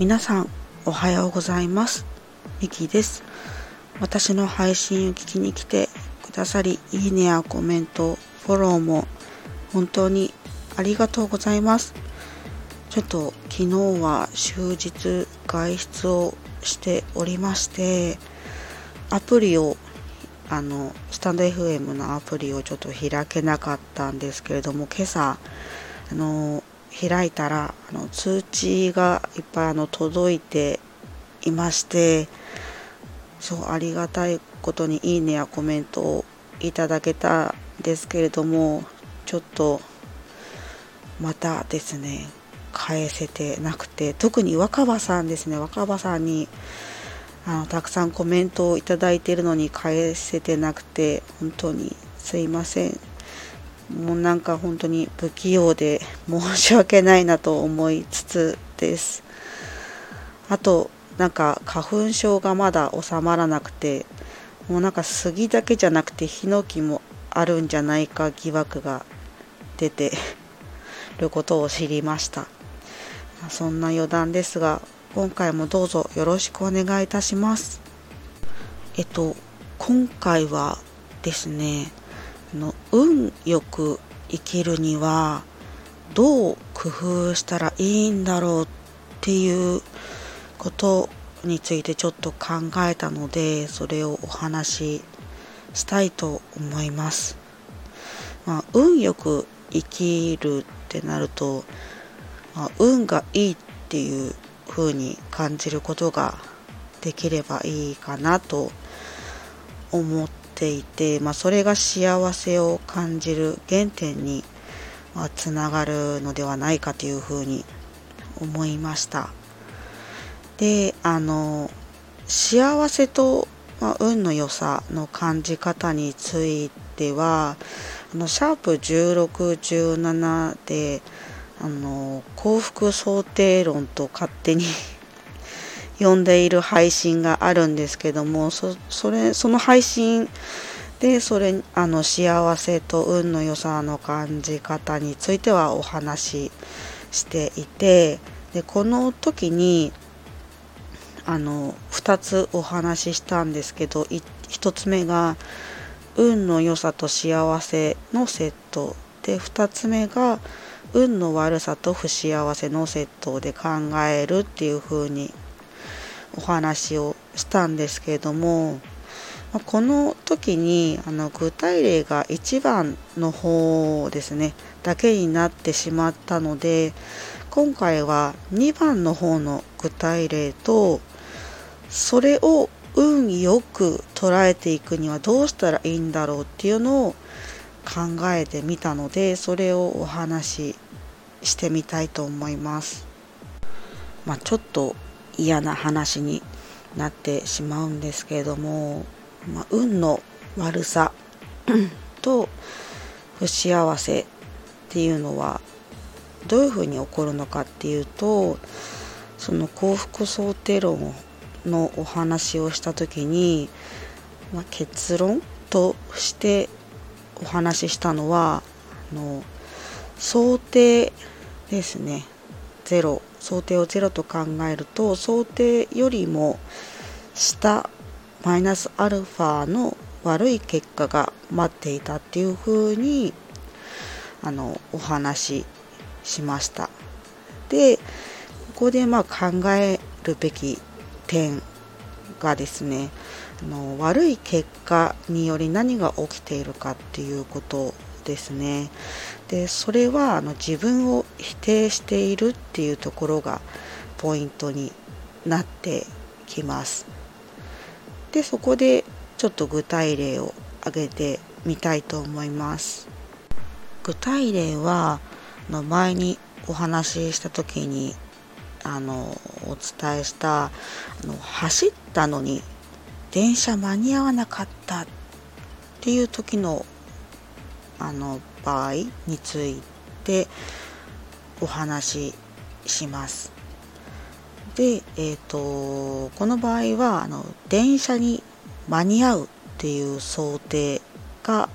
皆さんおはようございます。ミキです。私の配信を聞きに来てくださりいいねやコメントフォローも本当にありがとうございます。ちょっと昨日は終日外出をしておりましてアプリをあのスタンド FM のアプリをちょっと開けなかったんですけれども今朝あの開いたらあの通知がいっぱいあの届いていましてそうありがたいことにいいねやコメントをいただけたんですけれどもちょっとまたですね返せてなくて特に若葉さんですね若葉さんにあのたくさんコメントをいただいているのに返せてなくて本当にすいません。もうなんか本当に不器用で申し訳ないなと思いつつです。あとなんか花粉症がまだ収まらなくてもうなんか杉だけじゃなくてヒノキもあるんじゃないか疑惑が出てることを知りました。そんな余談ですが今回もどうぞよろしくお願いいたします。えっと今回はですねの運よく生きるにはどう工夫したらいいんだろうっていうことについてちょっと考えたのでそれをお話ししたいと思います。まあ、運よく生きるってなると、まあ、運がいいっていう風に感じることができればいいかなと思ってていて、まあ、それが幸せを感じる原点に、まつながるのではないかというふうに思いました。であの幸せと、まあ、運の良さの感じ方についてはあのシャープ1617であの幸福想定論と勝手に呼んでいる配信があるんですけどもそそれその配信でそれあの幸せと運の良さの感じ方についてはお話ししていてでこの時にあの2つお話ししたんですけど1つ目が運の良さと幸せのセットで2つ目が運の悪さと不幸せのセットで考えるっていう風にお話をしたんですけれどもこの時にあの具体例が1番の方ですねだけになってしまったので今回は2番の方の具体例とそれを運よく捉えていくにはどうしたらいいんだろうっていうのを考えてみたのでそれをお話ししてみたいと思います。まあ、ちょっと嫌な話になってしまうんですけれども、まあ、運の悪さ と不幸せっていうのはどういうふうに起こるのかっていうとその幸福想定論のお話をした時に、まあ、結論としてお話ししたのはあの想定ですね。ゼロ想定をゼロと考えると想定よりも下マイナスアルファの悪い結果が待っていたっていうふうにあのお話ししました。でここでまあ考えるべき点がですねあの悪い結果により何が起きているかっていうことですね。でそれはあの自分を否定しているっていうところがポイントになってきます。でそこでちょっと具体例を挙げてみたいと思います。具体例はの前にお話しした時にあのお伝えしたあの走ったのに電車間に合わなかったっていう時のあの場合についてお話しします。で、えーと、この場合はあの電車に間に合うっていう想定が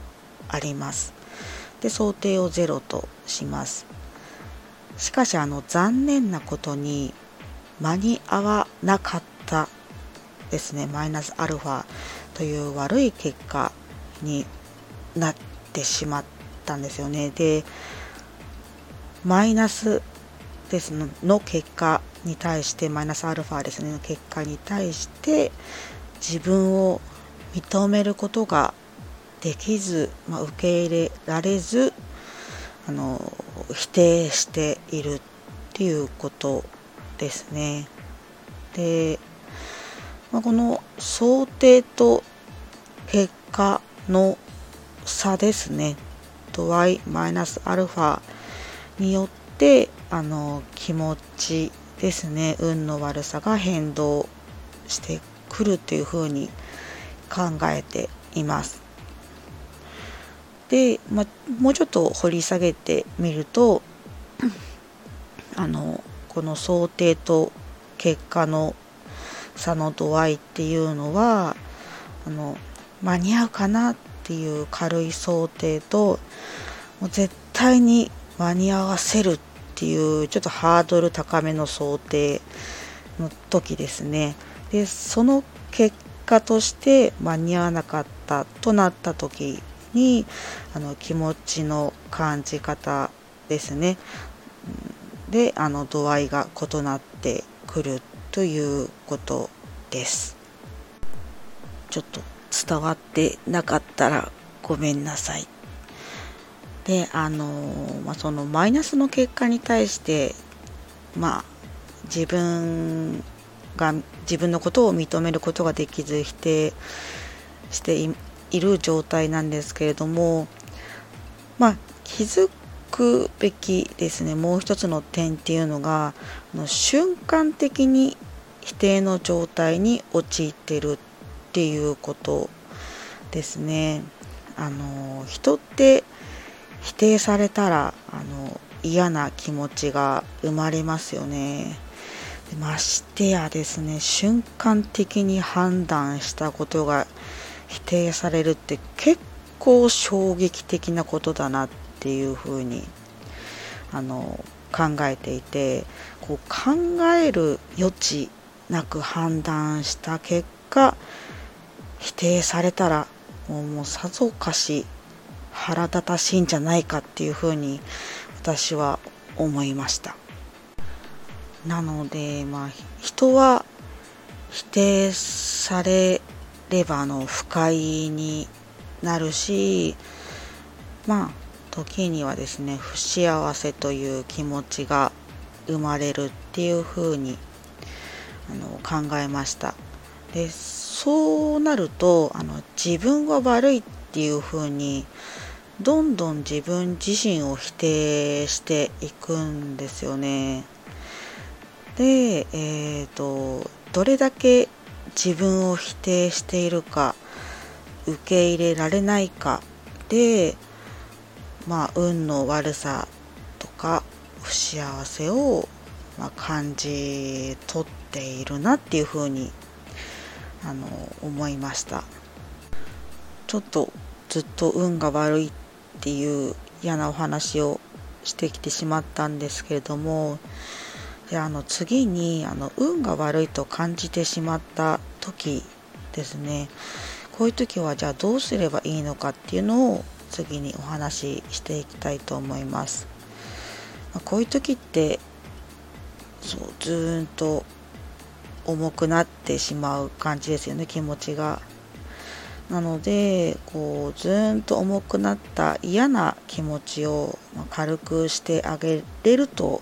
あります。で想定を0とします。しかしあの残念なことに間に合わなかったですねマイナスアルファという悪い結果になってしまったんですよねでマイナスですの結果に対してマイナスアルファですねの結果に対して自分を認めることができず、まあ、受け入れられずあの否定しているっていうことですね。で、まあ、この想定と結果の差ですね。度合いマイナスアルファによってあの気持ちですね運の悪さが変動してくるというふうに考えています。で、まもうちょっと掘り下げてみるとあのこの想定と結果の差の度合いっていうのはあの間に合うかなってていう軽い想定ともう絶対に間に合わせるっていうちょっとハードル高めの想定の時ですね。でその結果として間に合わなかったとなった時にあの気持ちの感じ方ですね。であの度合いが異なってくるということです。ちょっと伝わってなかったらごめんなさい。であの、まあ、そのマイナスの結果に対してまあ自分が自分のことを認めることができず否定している状態なんですけれどもまあ気づくべきですね。もう一つの点っていうのがの瞬間的に否定の状態に陥ってるっっていうことですね。あの人って否定されたらあの嫌な気持ちが生まれますよね。ましてやですね瞬間的に判断したことが否定されるって結構衝撃的なことだなっていうふうにあの考えていてこう考える余地なく判断した結果否定されたらもうさぞかし腹立たしいんじゃないかっていうふうに私は思いました。なのでまあ人は否定されればの不快になるしまあ時にはですね不幸せという気持ちが生まれるっていうふうにあの考えました。ですそうなるとあの自分は悪いっていうふうにどんどん自分自身を否定していくんですよね。でえっ、ー、とどれだけ自分を否定しているか受け入れられないかでまあ運の悪さとか不幸せを、ま、感じ取っているなっていうふうにあの思いました。ちょっとずっと運が悪いっていう嫌なお話をしてきてしまったんですけれどもであの次にあの運が悪いと感じてしまった時ですね。こういう時はじゃあどうすればいいのかっていうのを次にお話ししていきたいと思います、まあ、こういう時ってそうずーんと重くなってしまう感じですよね気持ちが。なのでこうずーんと重くなった嫌な気持ちを軽くしてあげれると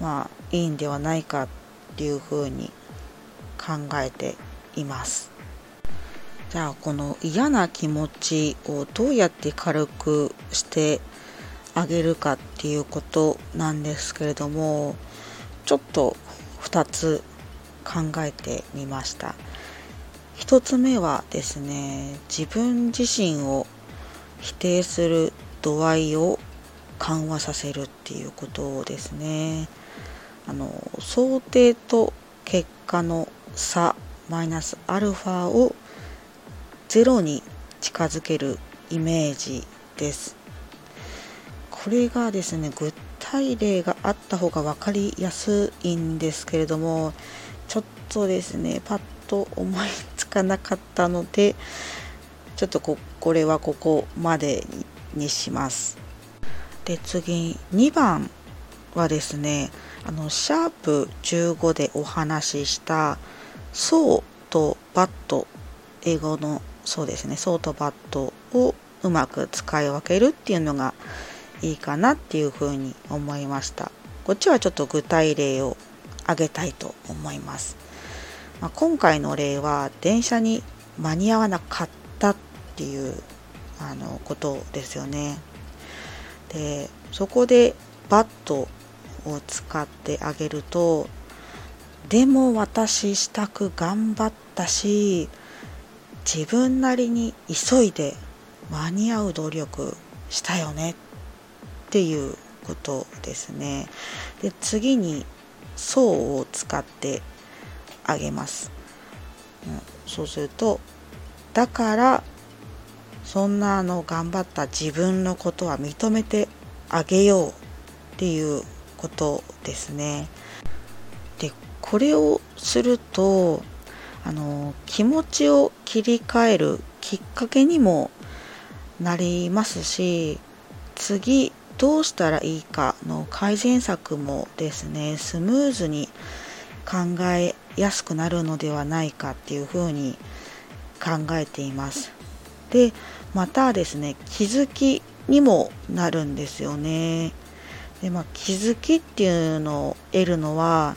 まあいいんではないかっていうふうに考えています。じゃあこの嫌な気持ちをどうやって軽くしてあげるかっていうことなんですけれどもちょっと2つ考えてみました。1つ目はですね自分自身を否定する度合いを緩和させるっていうことですね。あの想定と結果の差マイナスアルファをゼロに近づけるイメージです。これがですね具体例があった方が分かりやすいんですけれどもちょっとですねパッと思いつかなかったのでちょっとここれはここまでにします。で次2番はですねあのシャープ15でお話しした「ソー」と「バット」英語のそうですね「ソー」と「バット」をうまく使い分けるっていうのがいいかなっていうふうに思いましたこっちはちょっと具体例を挙げたいと思います、まあ、今回の例は電車に間に合わなかったっていうあのことですよねでそこでバットを使ってあげるとでも私支度頑張ったし自分なりに急いで間に合う努力したよねっていうことですね。で次に層を使ってあげます。うん、そうするとだからそんなあの頑張った自分のことは認めてあげようっていうことですね。でこれをするとあの気持ちを切り替えるきっかけにもなりますし次どうしたらいいかの改善策もですねスムーズに考えやすくなるのではないかっていうふうに考えています。でまたですね気づきにもなるんですよね。でまあ、気づきっていうのを得るのは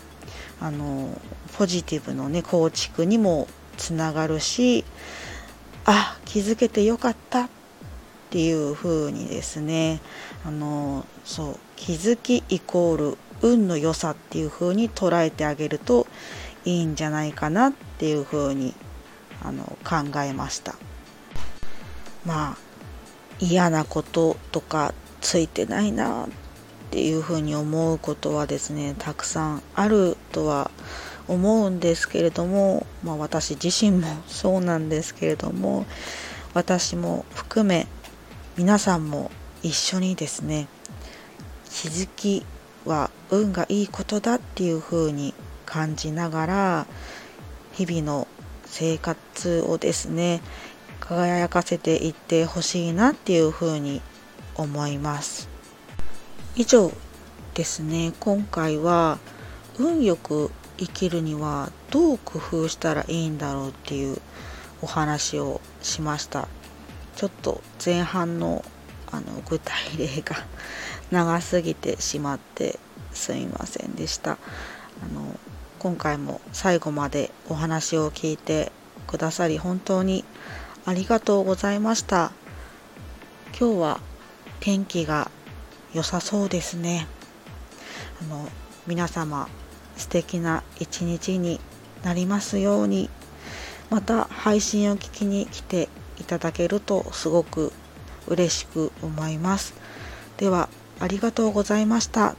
あのポジティブのね構築にもつながるしあ気づけてよかったっっていう風にですねあのそう気づきイコール運の良さっていう風に捉えてあげるといいんじゃないかなっていう風にあの考えました。まあ嫌なこととかついてないなっていう風に思うことはですねたくさんあるとは思うんですけれども、まあ、私自身もそうなんですけれども私も含め皆さんも一緒にですね気づきは運がいいことだっていう風に感じながら日々の生活をですね輝かせていってほしいなっていう風に思います。以上ですね今回は運よく生きるにはどう工夫したらいいんだろうっていうお話をしました。ちょっと前半のあの具体例が 長すぎてしまってすみませんでした。あの今回も最後までお話を聞いてくださり本当にありがとうございました。今日は天気が良さそうですね。あの皆様素敵な一日になりますように。また配信を聞きに来ていただけるとすごく嬉しく思います。ではありがとうございました。